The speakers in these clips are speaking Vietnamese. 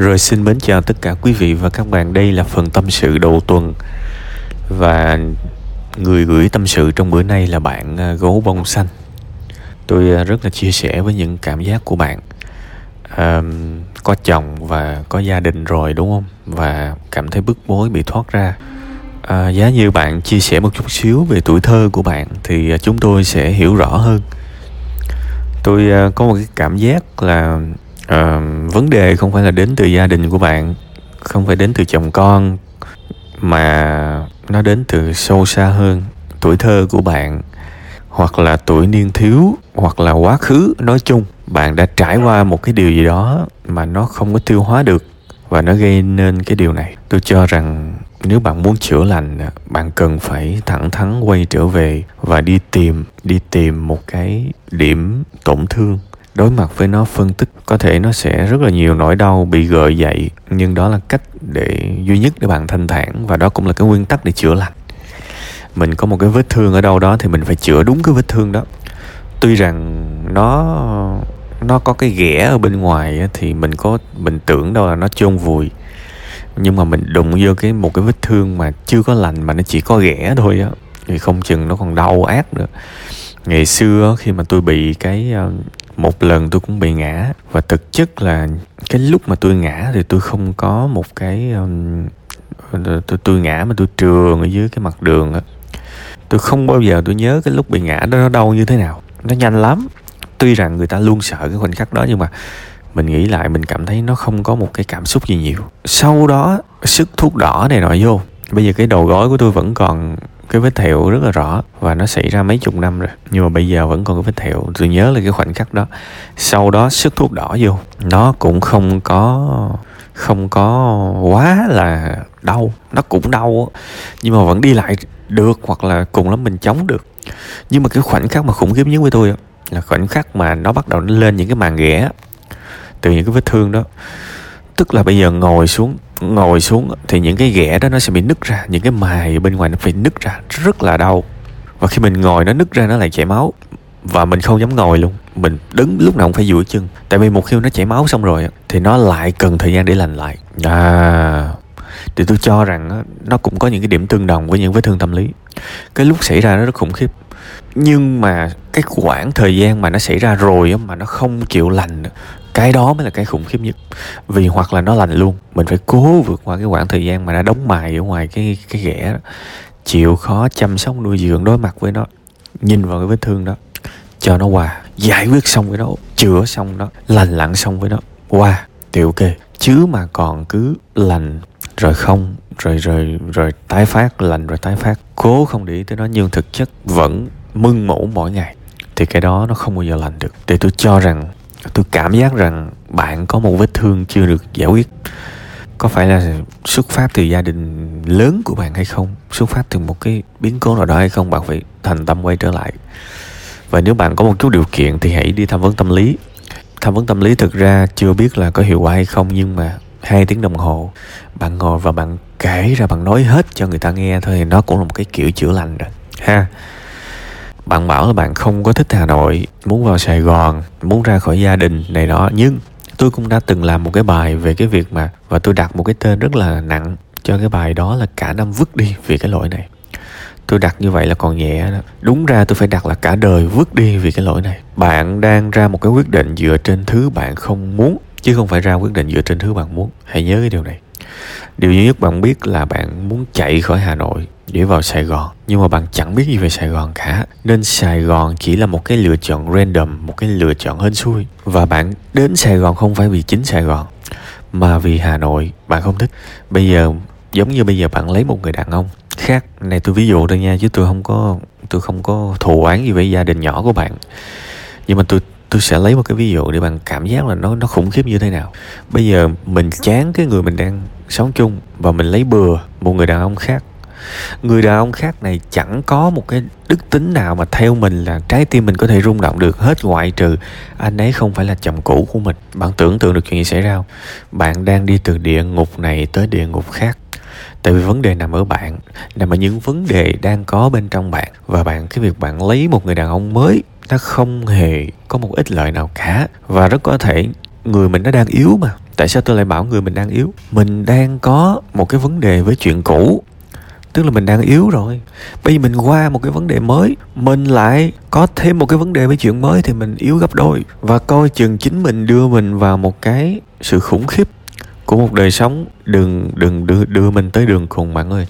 Rồi xin mến chào tất cả quý vị và các bạn. Đây là phần tâm sự đầu tuần. Và người gửi tâm sự trong bữa nay là bạn à, gấu bông xanh. Tôi à, rất là chia sẻ với những cảm giác của bạn. À, Có chồng và có gia đình rồi đúng không? Và cảm thấy bức bối bị thoát ra. À, Giá như bạn chia sẻ một chút xíu về tuổi thơ của bạn Thì à, chúng tôi sẽ hiểu rõ hơn. Tôi có một cái cảm giác là à, vấn đề không phải là đến từ gia đình của bạn không phải đến từ chồng con mà nó đến từ sâu xa hơn tuổi thơ của bạn hoặc là tuổi niên thiếu hoặc là quá khứ. Nói chung bạn đã trải qua một cái điều gì đó mà nó không có tiêu hóa được và nó gây nên cái điều này. Tôi cho rằng nếu bạn muốn chữa lành bạn cần phải thẳng thắn quay trở về và đi tìm đi tìm một cái điểm tổn thương đối mặt với nó, phân tích có thể nó sẽ rất là nhiều nỗi đau bị gợi dậy, nhưng đó là cách để duy nhất để bạn thanh thản, và đó cũng là cái nguyên tắc để chữa lành. Mình có một cái vết thương ở đâu đó thì mình phải chữa đúng cái vết thương đó. Tuy rằng nó nó có cái ghẻ ở bên ngoài thì mình có, mình tưởng đâu là nó chôn vùi. Nhưng mà mình đụng vô cái, một cái vết thương mà chưa có lành mà nó chỉ có ghẻ thôi á, thì không chừng nó còn đau ác nữa ngày xưa khi mà tôi bị cái ờ, một lần tôi cũng bị ngã, và thực chất là cái lúc mà tôi ngã thì tôi không có một cái ờ, tôi tôi ngã mà tôi trường ở dưới cái mặt đường á. Tôi không bao giờ tôi nhớ cái lúc bị ngã đó nó đau như thế nào. Nó nhanh lắm. Tuy rằng người ta luôn sợ cái khoảnh khắc đó, nhưng mà mình nghĩ lại mình cảm thấy nó không có một cái cảm xúc gì nhiều. Sau đó, sức thuốc đỏ này nọ vô. Bây giờ cái đầu gối của tôi vẫn còn cái vết thẹo rất là rõ và nó xảy ra mấy chục năm rồi. Nhưng mà bây giờ vẫn còn cái vết thẹo. Tôi nhớ là cái khoảnh khắc đó. Sau đó sức thuốc đỏ vô. Nó cũng không có không có quá là đau. Nó cũng đau nhưng mà vẫn đi lại được hoặc là cùng lắm mình chống được. Nhưng mà cái khoảnh khắc mà khủng khiếp nhất với tôi là khoảnh khắc mà nó bắt đầu nó lên những cái màn ghẻ từ những cái vết thương đó tức là bây giờ ngồi xuống ngồi xuống thì những cái ghẻ đó nó sẽ bị nứt ra những cái mài bên ngoài nó phải nứt ra rất là đau. Và khi mình ngồi nó nứt ra nó lại chảy máu. Và mình không dám ngồi luôn mình đứng lúc nào cũng phải duỗi chân. Tại vì một khi nó chảy máu xong rồi thì nó lại cần thời gian để lành lại. À. Thì tôi cho rằng nó cũng có những cái điểm tương đồng với những vết thương tâm lý. Cái lúc xảy ra nó rất khủng khiếp. Nhưng mà cái khoảng thời gian mà nó xảy ra rồi mà nó không chịu lành cái đó mới là cái khủng khiếp nhất. Vì hoặc là nó lành luôn. Mình phải cố vượt qua cái khoảng thời gian mà đã đóng mài ở ngoài cái cái ghẻ đó. Chịu khó chăm sóc nuôi dưỡng đối mặt với nó. Nhìn vào cái vết thương đó. Cho nó qua. Giải quyết xong với nó chữa xong nó. Lành lặn xong với nó. Qua. Thì ok. Chứ mà còn cứ lành, rồi không, rồi rồi rồi tái phát, lành rồi tái phát. Cố không để ý tới nó, nhưng thực chất vẫn mưng mủ mỗi ngày. Thì cái đó nó không bao giờ lành được. Thì tôi cho rằng tôi cảm giác rằng bạn có một vết thương chưa được giải quyết. Có phải là xuất phát từ gia đình lớn của bạn hay không? Xuất phát từ một cái biến cố nào đó hay không? Bạn phải thành tâm quay trở lại. Và nếu bạn có một chút điều kiện thì hãy đi tham vấn tâm lý. Tham vấn tâm lý thực ra chưa biết là có hiệu quả hay không, nhưng mà hai tiếng đồng hồ, bạn ngồi và bạn kể ra, bạn nói hết cho người ta nghe thôi thì nó cũng là một cái kiểu chữa lành rồi. Ha bạn bảo là bạn không có thích hà nội, muốn vào sài gòn, muốn ra khỏi gia đình này đó nhưng tôi cũng đã từng làm một cái bài về cái việc mà, và tôi đặt một cái tên rất là nặng cho cái bài đó là cả năm vứt đi vì cái lỗi này. Tôi đặt như vậy là còn nhẹ đó. Đúng ra tôi phải đặt là cả đời vứt đi vì cái lỗi này. Bạn đang ra một cái quyết định dựa trên thứ bạn không muốn, chứ không phải ra quyết định dựa trên thứ bạn muốn. Hãy nhớ cái điều này điều duy nhất bạn biết là bạn muốn chạy khỏi hà nội để vào Sài Gòn. Nhưng mà bạn chẳng biết gì về Sài Gòn cả. Nên Sài Gòn chỉ là một cái lựa chọn random, một cái lựa chọn hên xui. Và bạn đến Sài Gòn không phải vì chính Sài Gòn, mà vì Hà Nội. Bạn không thích. Bây giờ, giống như bây giờ bạn lấy một người đàn ông khác. Này, tôi ví dụ thôi nha, chứ tôi không có, tôi không có thù oán gì với gia đình nhỏ của bạn. Nhưng mà tôi tôi sẽ lấy một cái ví dụ để bạn cảm giác là nó nó khủng khiếp như thế nào. Bây giờ mình chán cái người mình đang sống chung và mình lấy bừa một người đàn ông khác. Người đàn ông khác này chẳng có một cái đức tính nào mà theo mình là trái tim mình có thể rung động được hết ngoại trừ anh ấy không phải là chồng cũ của mình. Bạn tưởng tượng được chuyện gì xảy ra không? Bạn đang đi từ địa ngục này tới địa ngục khác. Tại vì vấn đề nằm ở bạn, nằm ở những vấn đề đang có bên trong bạn. Và bạn, cái việc bạn lấy một người đàn ông mới nó không hề có một ít lợi nào cả. Và rất có thể người mình nó đang yếu mà. Tại sao tôi lại bảo người mình đang yếu? Mình đang có một cái vấn đề với chuyện cũ. Tức là mình đang yếu rồi. Bây giờ mình qua một cái vấn đề mới. Mình lại có thêm một cái vấn đề với chuyện mới thì mình yếu gấp đôi. Và coi chừng chính mình đưa mình vào một cái sự khủng khiếp của một đời sống. Đừng đừng đưa đưa mình tới đường cùng, bạn ơi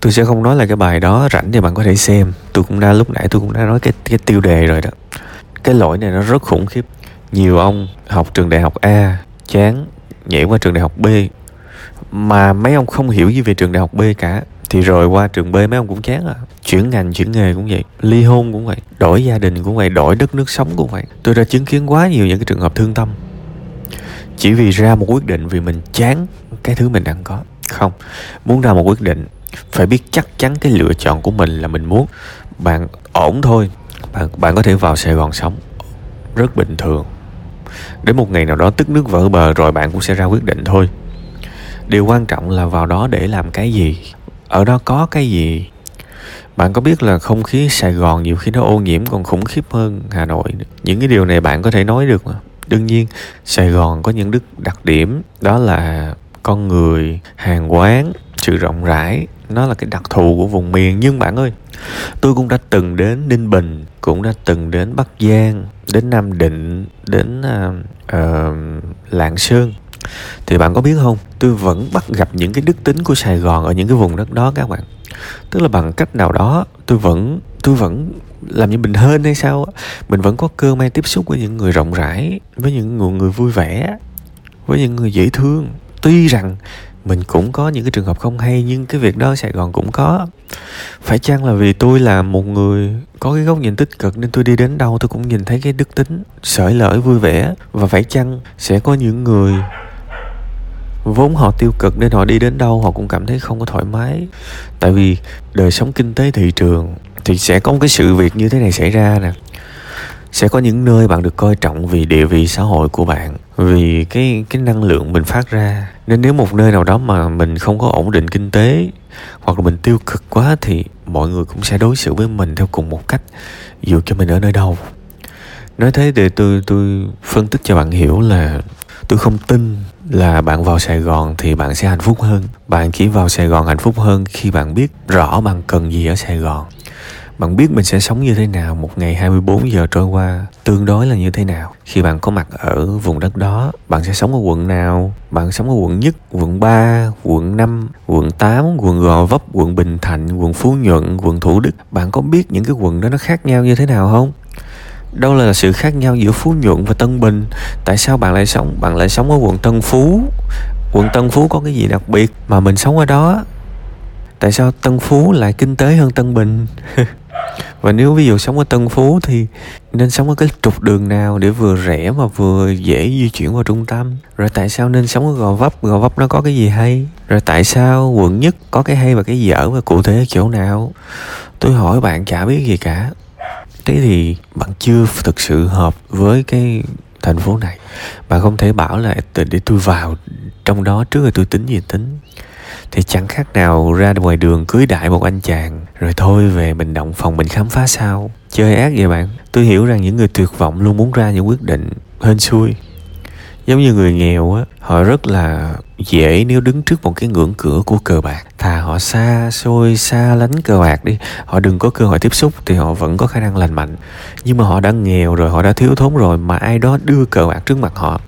tôi sẽ không nói là cái bài đó rảnh thì bạn có thể xem. Tôi cũng đã, lúc nãy tôi cũng đã nói cái cái tiêu đề rồi đó. Cái lỗi này nó rất khủng khiếp. Nhiều ông học trường đại học A chán nhảy qua trường đại học B. Mà mấy ông không hiểu gì về trường đại học B cả. Thì rồi qua trường B mấy ông cũng chán à. Chuyển ngành, chuyển nghề cũng vậy. Ly hôn cũng vậy. Đổi gia đình cũng vậy. Đổi đất nước sống cũng vậy. Tôi đã chứng kiến quá nhiều những cái trường hợp thương tâm. Chỉ vì ra một quyết định vì mình chán cái thứ mình đang có. Không. Muốn ra một quyết định phải biết chắc chắn cái lựa chọn của mình là mình muốn bạn ổn thôi. Bạn bạn có thể vào sài gòn sống rất bình thường. Đến một ngày nào đó tức nước vỡ bờ rồi bạn cũng sẽ ra quyết định thôi. Điều quan trọng là vào đó để làm cái gì? Ở đó có cái gì? Bạn có biết là không khí sài gòn nhiều khi nó ô nhiễm còn khủng khiếp hơn hà nội những cái điều này bạn có thể nói được mà. Đương nhiên, sài gòn có những đức đặc điểm, đó là con người, hàng quán, sự rộng rãi nó là cái đặc thù của vùng miền. Nhưng bạn ơi tôi cũng đã từng đến ninh bình cũng đã từng đến bắc giang đến nam định đến uh, uh, lạng sơn. Thì bạn có biết không tôi vẫn bắt gặp những cái đức tính của sài gòn ở những cái vùng đất đó các bạn. Tức là bằng cách nào đó tôi vẫn tôi vẫn làm như mình hơn hay sao mình vẫn có cơ may tiếp xúc với những người rộng rãi với những người, người vui vẻ với những người dễ thương tuy rằng mình cũng có những cái trường hợp không hay, nhưng cái việc đó ở Sài Gòn cũng có. Phải chăng là vì tôi là một người có cái góc nhìn tích cực nên tôi đi đến đâu tôi cũng nhìn thấy cái đức tính sởi lởi vui vẻ. Và phải chăng sẽ có những người vốn họ tiêu cực nên họ đi đến đâu họ cũng cảm thấy không có thoải mái. Tại vì đời sống kinh tế, thị trường thì sẽ có một cái sự việc như thế này xảy ra nè sẽ có những nơi bạn được coi trọng vì địa vị xã hội của bạn, vì cái cái năng lượng mình phát ra nên nếu một nơi nào đó mà mình không có ổn định kinh tế hoặc là mình tiêu cực quá thì mọi người cũng sẽ đối xử với mình theo cùng một cách, dù cho mình ở nơi đâu nói thế thì tôi tôi phân tích cho bạn hiểu là tôi không tin là bạn vào Sài Gòn thì bạn sẽ hạnh phúc hơn. Bạn chỉ vào Sài Gòn hạnh phúc hơn khi bạn biết rõ bạn cần gì ở Sài Gòn. Bạn biết mình sẽ sống như thế nào một ngày 24 giờ trôi qua tương đối là như thế nào. Khi bạn có mặt ở vùng đất đó, bạn sẽ sống ở quận nào? Bạn sống ở quận nhất, quận 3, quận 5, quận 8, quận Gò Vấp, quận Bình Thạnh, quận Phú Nhuận, quận Thủ Đức. Bạn có biết những cái quận đó nó khác nhau như thế nào không? đâu là sự khác nhau giữa phú nhuận và tân bình tại sao bạn lại sống bạn lại sống ở quận tân phú quận tân phú có cái gì đặc biệt mà mình sống ở đó tại sao tân phú lại kinh tế hơn tân bình và nếu ví dụ sống ở tân phú thì nên sống ở cái trục đường nào để vừa rẻ mà vừa dễ di chuyển vào trung tâm? Rồi tại sao nên sống ở gò vấp? Gò vấp nó có cái gì hay? Rồi tại sao quận nhất có cái hay và cái dở và cụ thể ở chỗ nào? Tôi hỏi bạn chả biết gì cả. Thế thì bạn chưa thực sự hợp với cái thành phố này. Bạn không thể bảo là để tôi vào trong đó trước rồi tôi tính gì tính thì chẳng khác nào ra ngoài đường cưới đại một anh chàng, rồi thôi về mình động phòng mình khám phá sao. Chơi ác vậy bạn. Tôi hiểu rằng những người tuyệt vọng luôn muốn ra những quyết định hên xui. Giống như người nghèo á, họ rất là dễ nếu đứng trước một cái ngưỡng cửa của cờ bạc. Thà họ xa xôi, xa lánh cờ bạc đi. Họ đừng có cơ hội tiếp xúc thì họ vẫn có khả năng lành mạnh. Nhưng mà họ đã nghèo rồi, họ đã thiếu thốn rồi mà ai đó đưa cờ bạc trước mặt họ,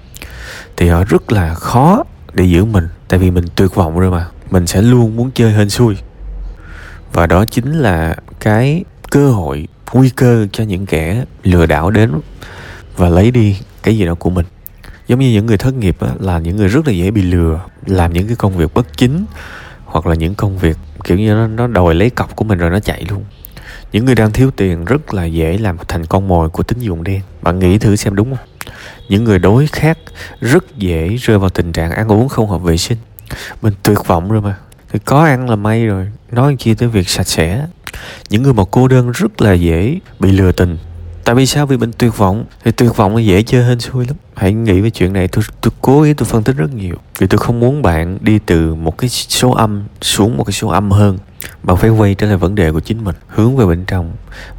thì họ rất là khó để giữ mình. Tại vì mình tuyệt vọng rồi mà mình sẽ luôn muốn chơi hên xui. Và đó chính là cái cơ hội nguy cơ cho những kẻ lừa đảo đến và lấy đi cái gì đó của mình. Giống như những người thất nghiệp á, là những người rất là dễ bị lừa làm những cái công việc bất chính hoặc là những công việc kiểu như nó nó đòi lấy cọc của mình rồi nó chạy luôn. Những người đang thiếu tiền rất là dễ làm thành con mồi của tín dụng đen. Bạn nghĩ thử xem đúng không? Những người đối khác rất dễ rơi vào tình trạng ăn uống không hợp vệ sinh mình tuyệt vọng rồi mà. Thì có ăn là may rồi. Nói chi tới việc sạch sẽ. Những người mà cô đơn rất là dễ bị lừa tình. Tại vì sao? Vì mình tuyệt vọng. Thì tuyệt vọng là dễ chơi hên xui lắm. Hãy nghĩ về chuyện này. Tôi tôi cố ý tôi phân tích rất nhiều. Vì tôi không muốn bạn đi từ một cái số âm xuống một cái số âm hơn. Bạn phải quay trở lại vấn đề của chính mình. Hướng về bên trong.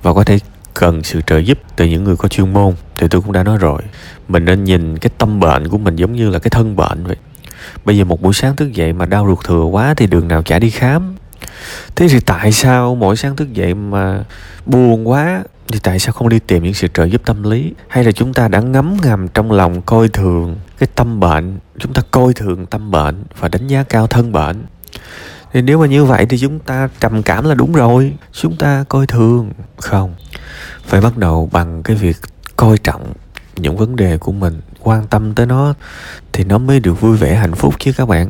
Và có thể cần sự trợ giúp từ những người có chuyên môn. Thì tôi cũng đã nói rồi. Mình nên nhìn cái tâm bệnh của mình giống như là cái thân bệnh vậy bây giờ một buổi sáng thức dậy mà đau ruột thừa quá thì đường nào chả đi khám. Thế thì tại sao mỗi sáng thức dậy mà buồn quá? Thì tại sao không đi tìm những sự trợ giúp tâm lý? Hay là chúng ta đã ngấm ngầm trong lòng coi thường cái tâm bệnh? Chúng ta coi thường tâm bệnh và đánh giá cao thân bệnh. Thì nếu mà như vậy thì chúng ta trầm cảm là đúng rồi. Chúng ta coi thường, không. Phải bắt đầu bằng cái việc coi trọng những vấn đề của mình quan tâm tới nó thì nó mới được vui vẻ hạnh phúc chứ các bạn.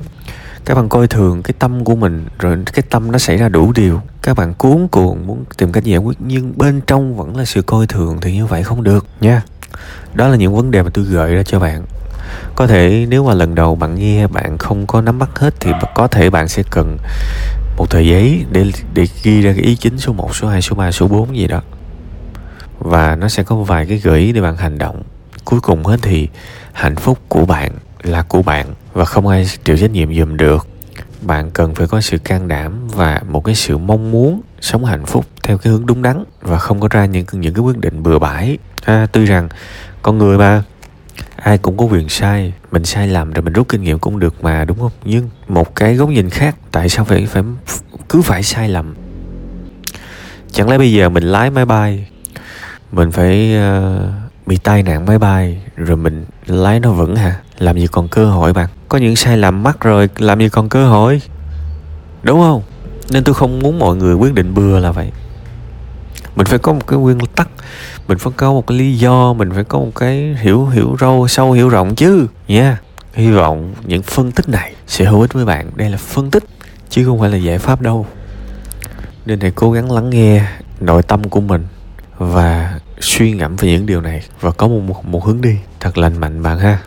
Các bạn coi thường cái tâm của mình rồi cái tâm nó xảy ra đủ điều. Các bạn cuốn cuồng muốn tìm cách giải quyết nhưng bên trong vẫn là sự coi thường thì như vậy không được nha. Đó là những vấn đề mà tôi gợi ra cho bạn. Có thể nếu mà lần đầu bạn nghe bạn không có nắm bắt hết thì có thể bạn sẽ cần một tờ giấy để để ghi ra cái ý chính số 1, số 2, số 3, số 4 gì đó. Và nó sẽ có vài cái gợi ý để bạn hành động cuối cùng hết thì hạnh phúc của bạn là của bạn và không ai chịu trách nhiệm dùm được. Bạn cần phải có sự can đảm và một cái sự mong muốn sống hạnh phúc theo cái hướng đúng đắn và không có ra những những cái quyết định bừa bãi. À, tuy rằng con người mà ai cũng có quyền sai mình sai lầm rồi mình rút kinh nghiệm cũng được mà đúng không? Nhưng một cái góc nhìn khác tại sao phải phải cứ phải sai lầm? Chẳng lẽ bây giờ mình lái máy bay mình phải uh, bị tai nạn máy bay, rồi mình lái nó vững hả? Làm gì còn cơ hội bạn? Có những sai lầm mắc rồi, làm gì còn cơ hội? Đúng không? Nên tôi không muốn mọi người quyết định bừa là vậy. Mình phải có một cái nguyên tắc, mình phải có một cái lý do, mình phải có một cái hiểu hiểu râu, sâu, hiểu rộng chứ. Nha. Yeah. hy vọng những phân tích này sẽ hữu ích với bạn. Đây là phân tích, chứ không phải là giải pháp đâu. Nên hãy cố gắng lắng nghe nội tâm của mình và suy ngẫm về những điều này và có một, một, một hướng đi thật lành mạnh bạn ha.